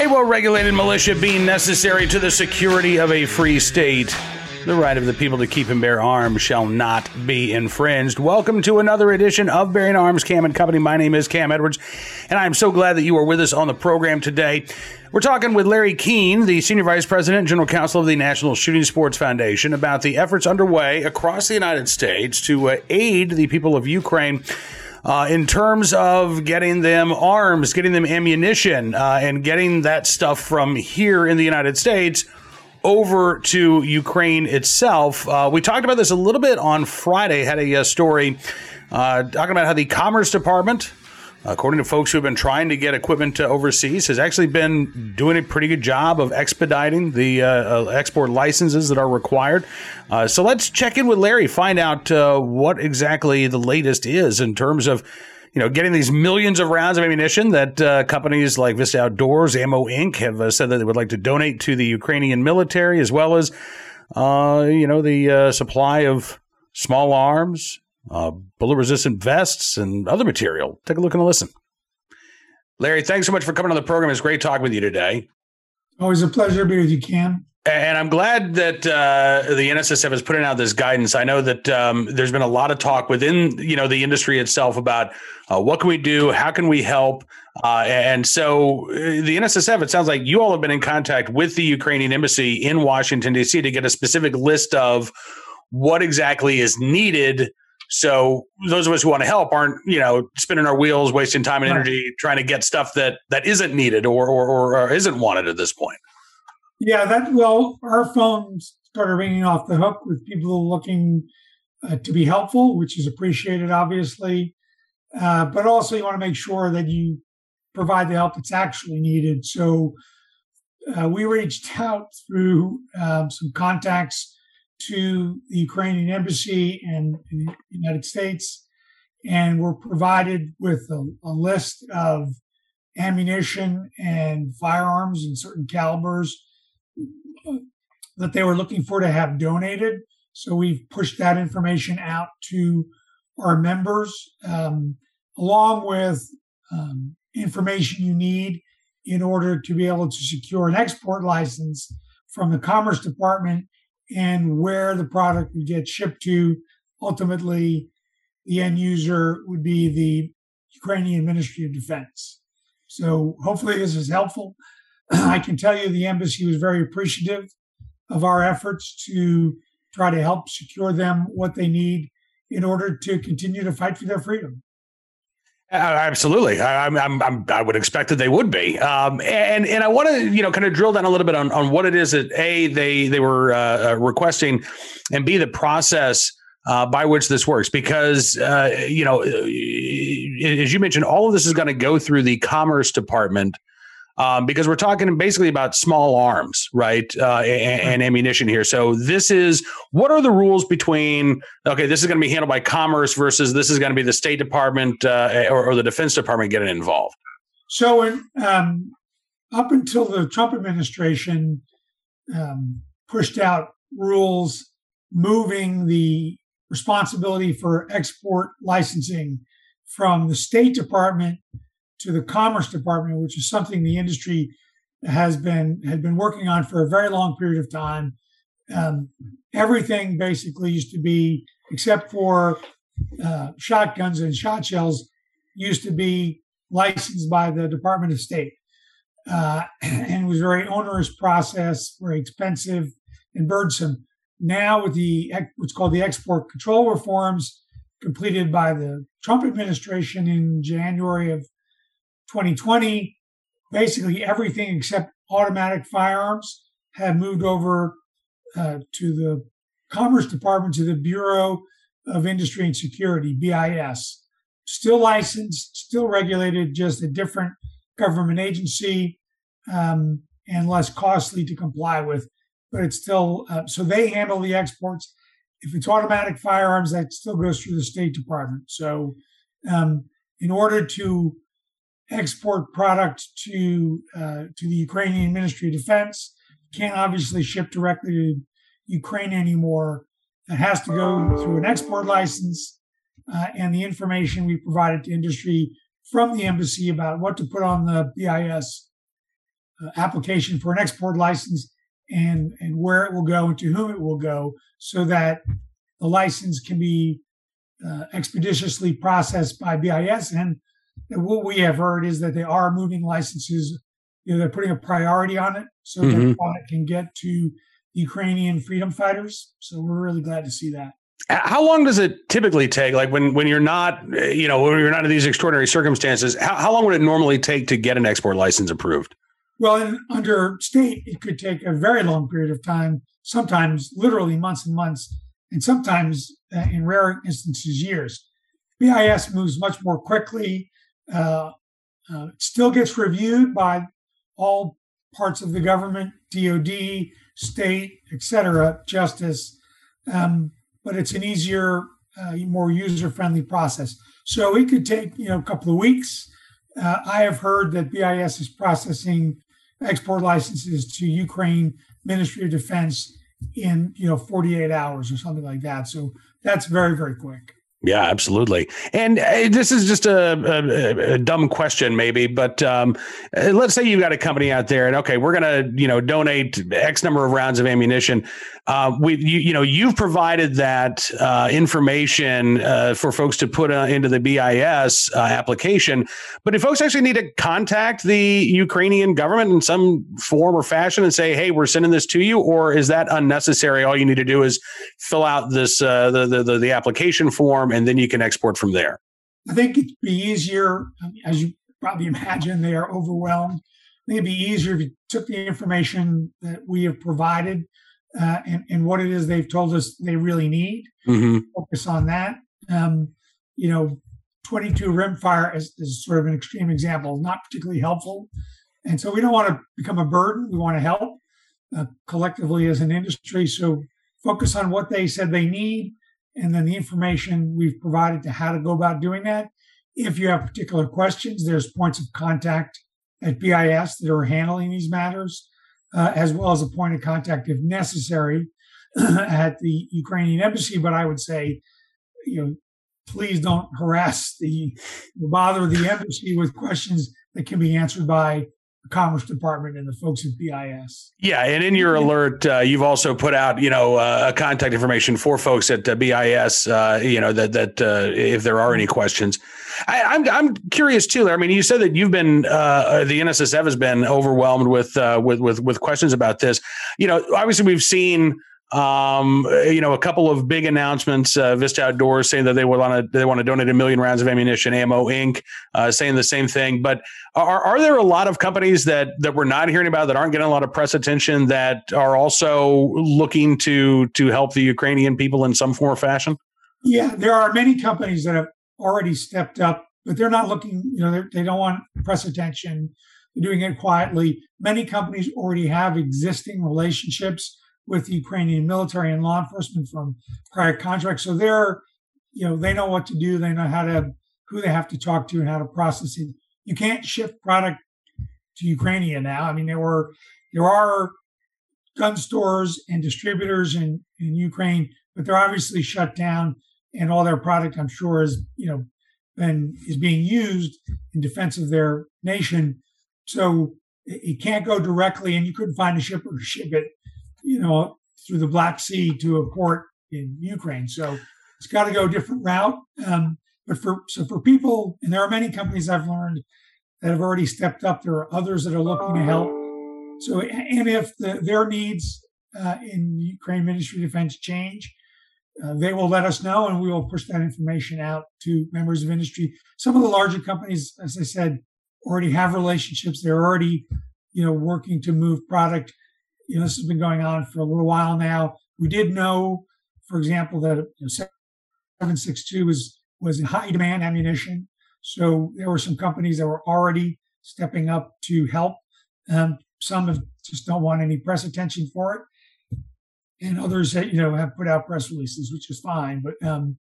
A well regulated militia being necessary to the security of a free state. The right of the people to keep and bear arms shall not be infringed. Welcome to another edition of Bearing Arms Cam and Company. My name is Cam Edwards, and I'm so glad that you are with us on the program today. We're talking with Larry Keane, the Senior Vice President and General Counsel of the National Shooting Sports Foundation, about the efforts underway across the United States to uh, aid the people of Ukraine uh, in terms of getting them arms, getting them ammunition, uh, and getting that stuff from here in the United States over to Ukraine itself. Uh, we talked about this a little bit on Friday, had a, a uh, story uh, talking about how the Commerce Department according to folks who have been trying to get equipment to overseas, has actually been doing a pretty good job of expediting the uh, uh, export licenses that are required. Uh, so let's check in with Larry, find out uh, what exactly the latest is in terms of. You know, getting these millions of rounds of ammunition that uh, companies like Vista Outdoors, Ammo Inc. have uh, said that they would like to donate to the Ukrainian military, as well as, you know, the supply of small arms, uh, bullet resistant vests, and other material. Take a look and a listen. Larry, thanks so much for coming on the program. It's great talking with you today. Always a pleasure to be with you, Cam. And I'm glad that uh, the NSSF is putting out this guidance. I know that um, there's been a lot of talk within you know the industry itself about uh, what can we do, how can we help, uh, and so uh, the NSSF. It sounds like you all have been in contact with the Ukrainian embassy in Washington D.C. to get a specific list of what exactly is needed so those of us who want to help aren't, you know, spinning our wheels, wasting time and energy right. trying to get stuff that that isn't needed or, or or isn't wanted at this point. Yeah, that well, our phones started ringing off the hook with people looking uh, to be helpful, which is appreciated, obviously. Uh, but also, you want to make sure that you provide the help that's actually needed. So uh, we reached out through um, some contacts to the Ukrainian embassy and the United States, and were provided with a, a list of ammunition and firearms in certain calibers that they were looking for to have donated. So we've pushed that information out to our members, um, along with um, information you need in order to be able to secure an export license from the Commerce Department and where the product would get shipped to. Ultimately, the end user would be the Ukrainian Ministry of Defense. So hopefully this is helpful. I can tell you the embassy was very appreciative of our efforts to try to help secure them what they need in order to continue to fight for their freedom. Uh, absolutely, I, I'm, I'm, i would expect that they would be, um, and and I want to you know kind of drill down a little bit on, on what it is that a they they were uh, uh, requesting, and b the process uh, by which this works. Because uh, you know as you mentioned, all of this is going to go through the Commerce Department um, because we're talking basically about small arms, right, uh, and, and, ammunition here. So this is what are the rules between okay, this is going to be handled by Commerce versus this is going to be the State Department uh, or, or, the Defense Department getting involved. So in, um, up until the Trump administration um, pushed out rules moving the responsibility for export licensing from the State Department to the Commerce Department, which is something the industry has been had been working on for a very long period of time. Um, everything basically used to be, except for uh, shotguns and shot shells, used to be licensed by the Department of State, uh, and it was a very onerous process, very expensive and burdensome. Now, with the what's called the export control reforms completed by the Trump administration in January of 2020, basically everything except automatic firearms have moved over uh, to the Commerce Department, to the Bureau of Industry and Security, BIS. Still licensed, still regulated, just a different government agency um, and less costly to comply with. But it's still, uh, so they handle the exports. If it's automatic firearms, that still goes through the State Department. So, um, in order to export product to uh, to the Ukrainian Ministry of Defense. Can't obviously ship directly to Ukraine anymore. It has to go through an export license, uh, and the information we provided to industry from the embassy about what to put on the BIS uh, application for an export license and and where it will go and to whom it will go, so that the license can be uh, expeditiously processed by BIS. And, and what we have heard is that they are moving licenses. You know, they're putting a priority on it so mm-hmm. that product can get to Ukrainian freedom fighters. So we're really glad to see that. How long does it typically take? Like when when you're not, you know, when you're not in these extraordinary circumstances, how, how long would it normally take to get an export license approved? Well, in, under state, it could take a very long period of time, sometimes literally months and months, and sometimes, uh, in rare instances, years. BIS moves much more quickly. Uh, uh, still gets reviewed by all parts of the government, DoD, state, etc., justice, um, but it's an easier, uh, more user-friendly process. So it could take you know a couple of weeks. Uh, I have heard that BIS is processing export licenses to Ukraine Ministry of Defense in you know 48 hours or something like that. So that's very very quick. Yeah, absolutely. And uh, this is just a, a, a, dumb question, maybe, but um, uh, let's say you've got a company out there, and okay, we're to you know donate X number of rounds of ammunition. Uh, we you, you know you've provided that uh, information uh, for folks to put uh, into the BIS application, but if folks actually need to contact the Ukrainian government in some form or fashion and say, "Hey, we're sending this to you," or is that unnecessary? All you need to do is fill out this the, the the the application form and then you can export from there. I think it'd be easier, as you probably imagine, they are overwhelmed. I think it'd be easier if you took the information that we have provided uh, and, and, what it is they've told us they really need. Mm-hmm. Focus on that. Um, you know, 22 rimfire is, is sort of an extreme example, not particularly helpful. And so we don't want to become a burden. We want to help uh, collectively as an industry. So focus on what they said they need and then the information we've provided to how to go about doing that. If you have particular questions, there's points of contact at BIS that are handling these matters, uh, as well as a point of contact if necessary at the Ukrainian embassy. But I would say, you know, please don't harass the bother the embassy with questions that can be answered by Commerce Department and the folks at BIS. Yeah, and in your alert, uh, you've also put out, you know, uh, contact information for folks at uh, BIS. Uh, you know that that uh, if there are any questions, I, am I'm, I'm curious too. I mean, you said that you've been uh, the NSSF has been overwhelmed with with with with questions about this. You know, obviously we've seen um, you know, a couple of big announcements. Uh, Vista Outdoors saying that they want to they want to donate a million rounds of ammunition. Ammo Inc. Uh, saying the same thing. But are are there a lot of companies that that we're not hearing about that aren't getting a lot of press attention that are also looking to to help the Ukrainian people in some form or fashion? Yeah, there are many companies that have already stepped up, but they're not looking. You know, they don't want press attention. They're doing it quietly. Many companies already have existing relationships with the Ukrainian military and law enforcement from prior contracts. So they're, you know, they know what to do. They know how to, who they have to talk to and how to process it. You can't ship product to Ukraine now. I mean, there were, there are gun stores and distributors in, in Ukraine, but they're obviously shut down and all their product, I'm sure, is, you know, been, is being used in defense of their nation. So it can't go directly and you couldn't find a shipper to ship it you know, through the Black Sea to a port in Ukraine. So it's got to go a different route. Um, but for so for people, and there are many companies I've learned that have already stepped up. There are others that are looking to help. So and if the, their needs uh, in Ukraine Ministry of Defense change, uh, they will let us know, and we will push that information out to members of industry. Some of the larger companies, as I said, already have relationships. They're already, you know, working to move product you know, this has been going on for a little while now. We did know, for example, that you know, 762 was was in high demand ammunition. So there were some companies that were already stepping up to help. Um, some have just don't want any press attention for it, and others that you know have put out press releases, which is fine. But um,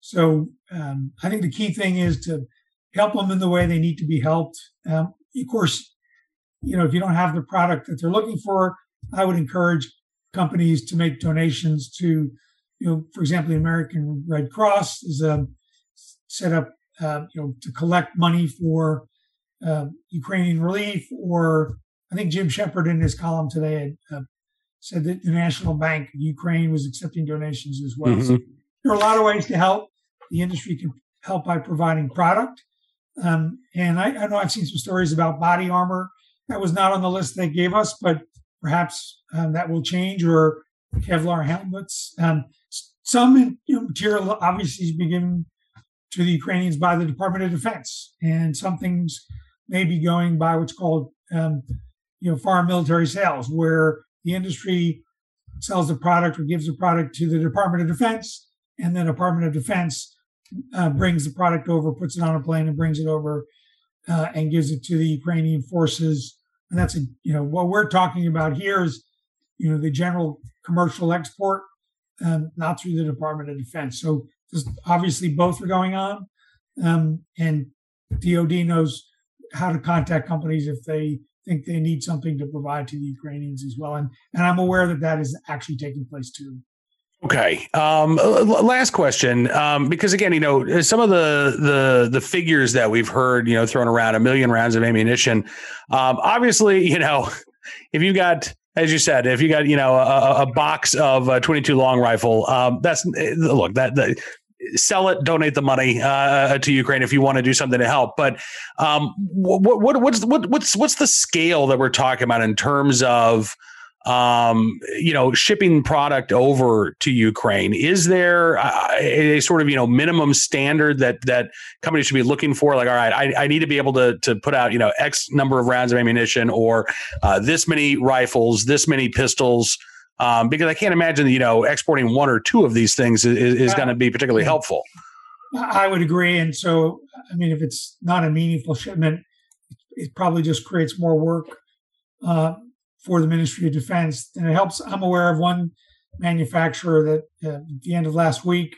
so um, I think the key thing is to help them in the way they need to be helped. Um, of course, you know if you don't have the product that they're looking for, I would encourage companies to make donations to, you know, for example, the American Red Cross is um, set up, uh, you know, to collect money for uh, Ukrainian relief or I think Jim Shepherd in his column today had uh, said that the National Bank of Ukraine was accepting donations as well. Mm-hmm. So there are a lot of ways to help. The industry can help by providing product. Um, and I, I, know I've seen some stories about body armor that was not on the list they gave us, but perhaps um, that will change or Kevlar helmets. Um, some material obviously is given to the Ukrainians by the Department of Defense, and some things may be going by what's called um, you know foreign military sales, where the industry sells the product or gives the product to the Department of Defense, and then the Department of Defense uh, brings the product over, puts it on a plane, and brings it over uh, and gives it to the Ukrainian forces. And that's a, you know what we're talking about here is you know the general commercial export, um, not through the Department of Defense. So obviously both are going on, um, and DoD knows how to contact companies if they think they need something to provide to the Ukrainians as well. And and I'm aware that that is actually taking place too. Okay. Um, last question, um, because again, you know, some of the the the figures that we've heard, you know, thrown around a million rounds of ammunition. Um, obviously, you know, if you got as you said, if you got you know a, a box of a 22 long rifle, um, that's look that, sell it, donate the money uh, to Ukraine if you want to do something to help. But um, what, what, what's what, what's what's the scale that we're talking about in terms of um, you know, shipping product over to Ukraine. Is there a, a, sort of you know minimum standard that that companies should be looking for? Like, all right, I, I need to be able to to put out you know X number of rounds of ammunition or uh, this many rifles, this many pistols. Um, because I can't imagine you know exporting one or two of these things is, is going to be particularly helpful. I would agree, and so I mean, if it's not a meaningful shipment, it probably just creates more work. Uh, for the Ministry of Defense. And it helps. I'm aware of one manufacturer that uh, at the end of last week,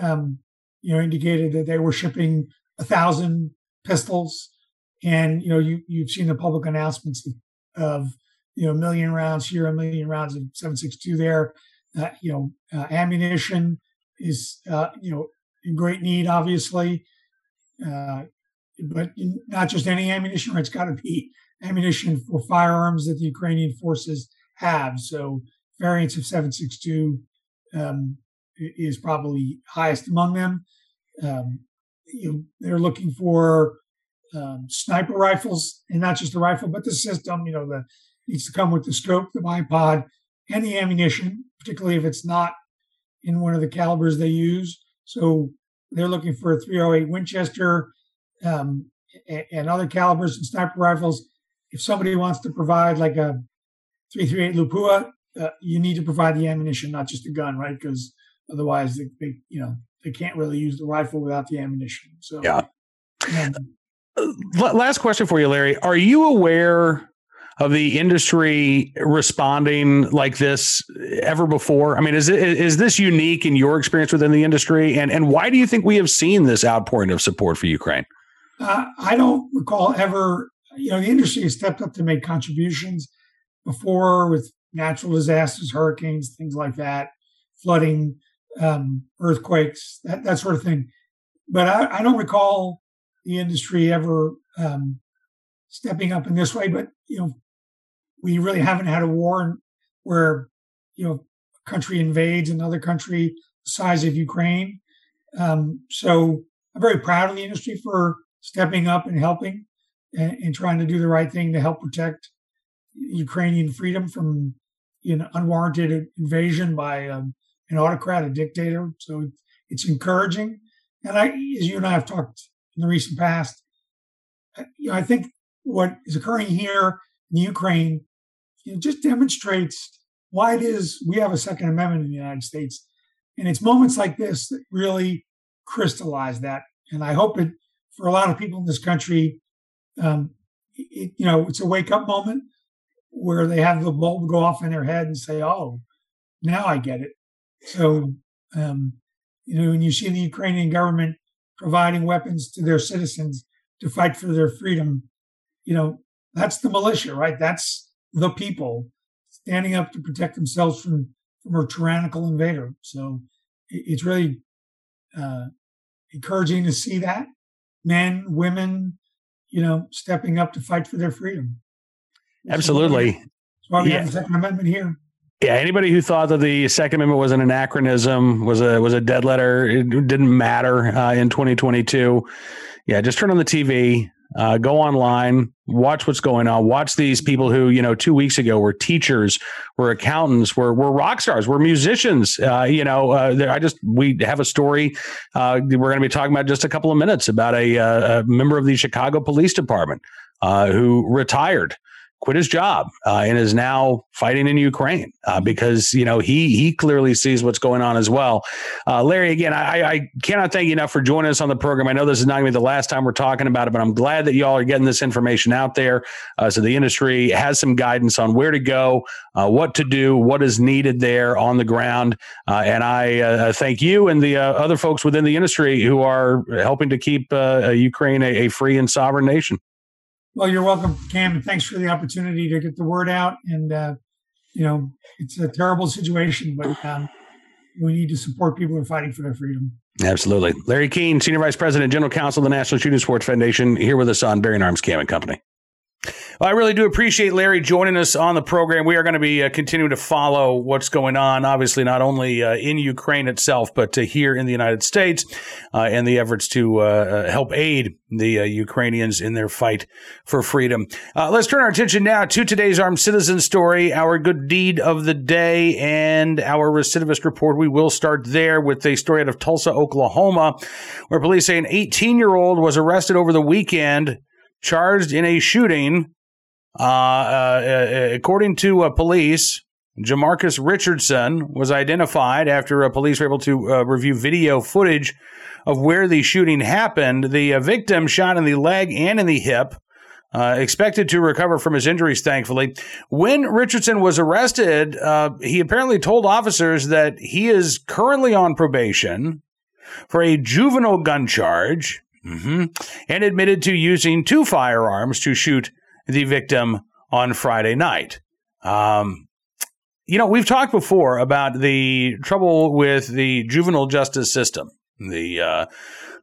um, you know, indicated that they were shipping a thousand pistols. And you know, you you've seen the public announcements of you know a million rounds here, a million rounds of 7.62 there. Uh, you know, uh, ammunition is uh, you know in great need, obviously, uh, but not just any ammunition. It's got to be ammunition for firearms that the Ukrainian forces have. So variants of 7.62 um, is probably highest among them. Um, you know, they're looking for um, sniper rifles, and not just the rifle, but the system. You know, the needs to come with the scope, the bipod, and the ammunition, particularly if it's not in one of the calibers they use. So they're looking for a 308 Winchester um, and other calibers and sniper rifles if somebody wants to provide like a 338 Lapua, uh, you need to provide the ammunition, not just the gun, right? Because otherwise, they, they, you know they can't really use the rifle without the ammunition. So yeah. And, uh, Last question for you, Larry. Are you aware of the industry responding like this ever before? I mean, is it, is this unique in your experience within the industry? And and why do you think we have seen this outpouring of support for Ukraine? Uh, I don't recall ever you know, the industry has stepped up to make contributions before with natural disasters, hurricanes, things like that, flooding, um, earthquakes, that, that sort of thing. But I, I don't recall the industry ever um, stepping up in this way. But, you know, we really haven't had a war where, you know, a country invades another country the size of Ukraine. Um, so I'm very proud of the industry for stepping up and helping and, and, trying to do the right thing to help protect Ukrainian freedom from you know, unwarranted invasion by um, an autocrat, a dictator. So it's encouraging. And I, as you and I have talked in the recent past, you know, I think what is occurring here in Ukraine you know, just demonstrates why it is we have a Second Amendment in the United States. And it's moments like this that really crystallize that. And I hope it, for a lot of people in this country, um, it, you know, it's a wake up moment where they have the bulb go off in their head and say, "Oh, now I get it." So, um, you know, when you see the Ukrainian government providing weapons to their citizens to fight for their freedom, you know, that's the militia, right? That's the people standing up to protect themselves from from a tyrannical invader. So, it, it's really uh, encouraging to see that men, women, you know, stepping up to fight for their freedom. Absolutely. That's why we yeah. have the Second Amendment here. Yeah, anybody who thought that the Second Amendment was an anachronism was a was a dead letter. It didn't matter uh, in 2022. Yeah, just turn on the TV, uh, go online, watch what's going on. Watch these people who, you know, two weeks ago were teachers, were accountants, were were rock stars, were musicians. Uh, you know, uh, I just we have a story uh, we're going to be talking about just a couple of minutes about a, uh, a member of the Chicago Police Department uh, who retired quit his job uh, and is now fighting in Ukraine uh, because you know he he clearly sees what's going on as well. Uh, Larry, again, I, I cannot thank you enough for joining us on the program. I know this is not going to be the last time we're talking about it, but I'm glad that y'all are getting this information out there uh, so the industry has some guidance on where to go, uh, what to do, what is needed there on the ground. Uh, and I thank you and the other folks within the industry who are helping to keep Ukraine a, a free and sovereign nation. Well, you're welcome, Cam, and thanks for the opportunity to get the word out. And uh, you know, it's a terrible situation, but um, we need to support people who are fighting for their freedom. Absolutely, Larry Keane, Senior Vice President, General Counsel of the National Shooting Sports Foundation, here with us on Bearing Arms Cam and Company. I really do appreciate Larry joining us on the program. We are going to be uh, continuing to follow what's going on, obviously, not only uh, in Ukraine itself, but uh, here in the United States uh, and the efforts to uh, uh, help aid the Ukrainians in their fight for freedom. let's turn our attention now to today's armed citizen story, our good deed of the day, and our recidivist report. We will start there with a story out of Tulsa, Oklahoma, where police say an 18 year old was arrested over the weekend charged in a shooting. Uh, uh, uh according to uh, police, Jamarcus Richardson was identified after uh, police were able to uh, review video footage of where the shooting happened. The victim shot in the leg and in the hip. expected to recover from his injuries, thankfully. When Richardson was arrested, he apparently told officers that he is currently on probation for a juvenile gun charge Mm-hmm. And admitted to using two firearms to shoot the victim on Friday night. Um, you know, we've talked before about the trouble with the juvenile justice system. The uh,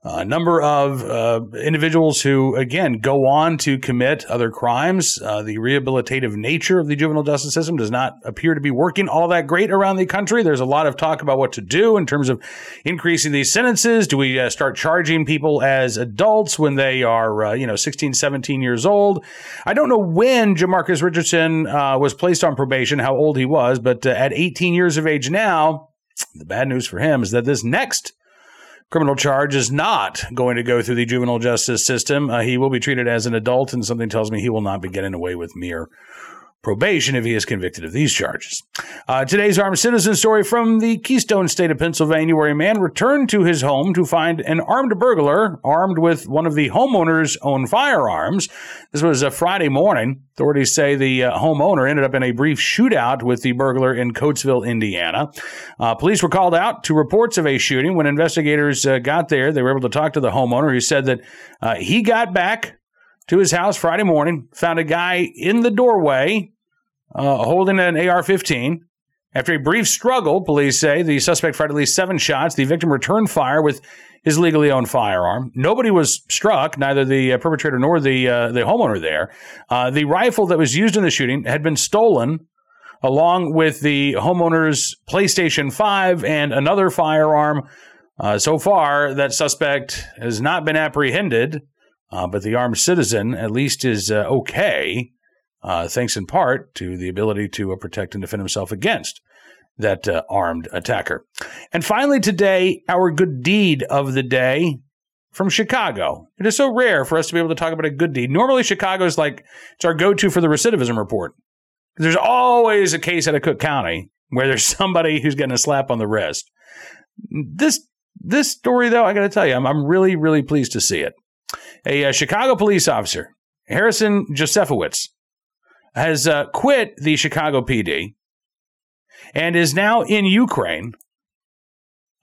a number of uh, individuals who, again, go on to commit other crimes. Uh, the rehabilitative nature of the juvenile justice system does not appear to be working all that great around the country. There's a lot of talk about what to do in terms of increasing these sentences. Do we uh, start charging people as adults when they are, uh, you know, 16, 17 years old? I don't know when Jamarcus Richardson uh, was placed on probation, how old he was, but uh, at 18 years of age now, the bad news for him is that this next criminal charge is not going to go through the juvenile justice system. Uh, he will be treated as an adult, and something tells me he will not be getting away with mere probation if he is convicted of these charges. Uh, today's armed citizen story from the Keystone State of Pennsylvania, where a man returned to his home to find an armed burglar armed with one of the homeowner's own firearms. This was a Friday morning. Authorities say the uh, homeowner ended up in a brief shootout with the burglar in Coatesville, Indiana. Uh, police were called out to reports of a shooting. When investigators uh, got there, they were able to talk to the homeowner who said that uh, he got back to his house Friday morning, found a guy in the doorway uh, holding an AR 15. After a brief struggle, police say the suspect fired at least seven shots. The victim returned fire with his legally owned firearm. Nobody was struck, neither the uh, perpetrator nor the uh, the homeowner there. Uh, the rifle that was used in the shooting had been stolen, along with the homeowner's PlayStation 5 and another firearm. Uh, so far, that suspect has not been apprehended, uh, but the armed citizen at least is uh, okay uh, thanks in part to the ability to uh, protect and defend himself against that uh, armed attacker. And finally, today, our good deed of the day from Chicago. It is so rare for us to be able to talk about a good deed. Normally, Chicago is like it's our go-to for the recidivism report. There's always a case out of Cook County where there's somebody who's getting a slap on the wrist. This this story, though, I got to tell you, I'm, I'm really really pleased to see it. A, a Chicago police officer, Harrison Jozefowicz, has uh, quit the Chicago PD and is now in Ukraine,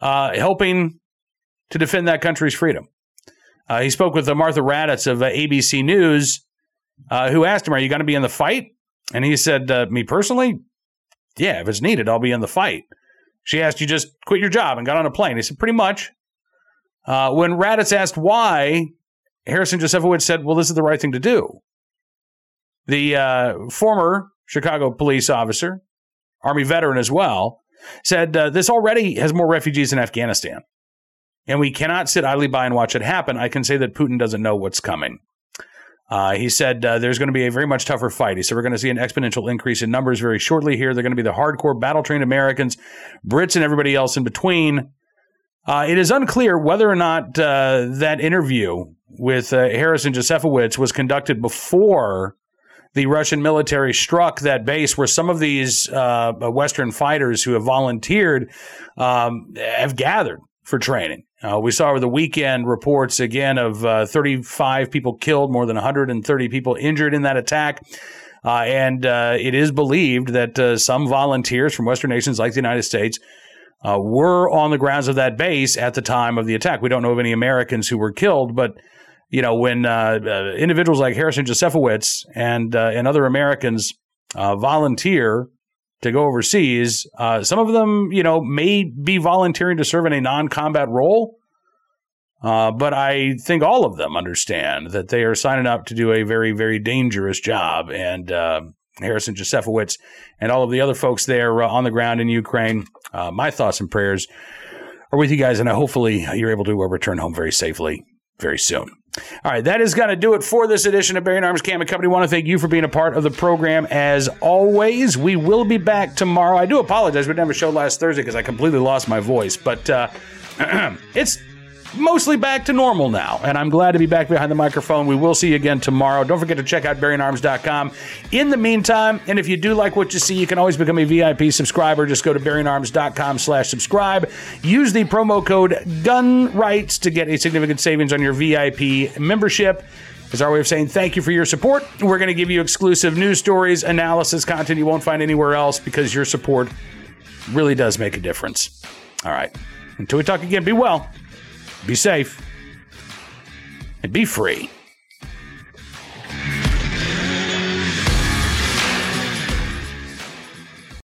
uh, helping to defend that country's freedom. Uh, he spoke with Martha Raddatz of uh, ABC News, uh, who asked him, "Are you going to be in the fight?" And he said, uh, "Me personally, yeah. If it's needed, I'll be in the fight." She asked, "You just quit your job and got on a plane?" He said, "Pretty much." when Raddatz asked why, Harrison Jozefowicz said, "Well, this is the right thing to do." The uh, former Chicago police officer, Army veteran as well, said uh, this already has more refugees than Afghanistan. And we cannot sit idly by and watch it happen. I can say that Putin doesn't know what's coming. Uh, he said uh, there's going to be a very much tougher fight. He said we're going to see an exponential increase in numbers very shortly here. They're going to be the hardcore battle trained Americans, Brits, and everybody else in between. Uh, it is unclear whether or not uh, that interview with uh, Harrison Jozefowicz was conducted before the Russian military struck that base where some of these uh, Western fighters who have volunteered um, have gathered for training. Uh, we saw over the weekend reports again of uh, 35 people killed, more than 130 people injured in that attack. Uh, and uh, it is believed that uh, some volunteers from Western nations like the United States were on the grounds of that base at the time of the attack. We don't know of any Americans who were killed, but you know when individuals like Harrison Jozefowicz and and other Americans volunteer to go overseas. Uh, some of them, you know, may be volunteering to serve in a non-combat role, uh, but I think all of them understand that they are signing up to do a very, very dangerous job. And uh, Harrison Jozefowicz and all of the other folks there uh, on the ground in Ukraine, uh, my thoughts and prayers are with you guys, and hopefully you're able to uh, return home very safely very soon. All right, that is going to do it for this edition of Bearing Arms Cam and Company. I want to thank you for being a part of the program as always. We will be back tomorrow. I do apologize. We didn't have a show last Thursday because I completely lost my voice, but uh, it's mostly back to normal now, and I'm glad to be back behind the microphone. We will see you again tomorrow. Don't forget to check out BearingArms.com. In the meantime, and if you do like what you see, you can always become a VIP subscriber. Just go to BearingArms.com slash subscribe. Use the promo code GUNRIGHTS to get a significant savings on your VIP membership is our way of saying thank you for your support. We're going to give you exclusive news stories, analysis, content you won't find anywhere else because your support really does make a difference. All right. Until we talk again, be well be safe, and be free.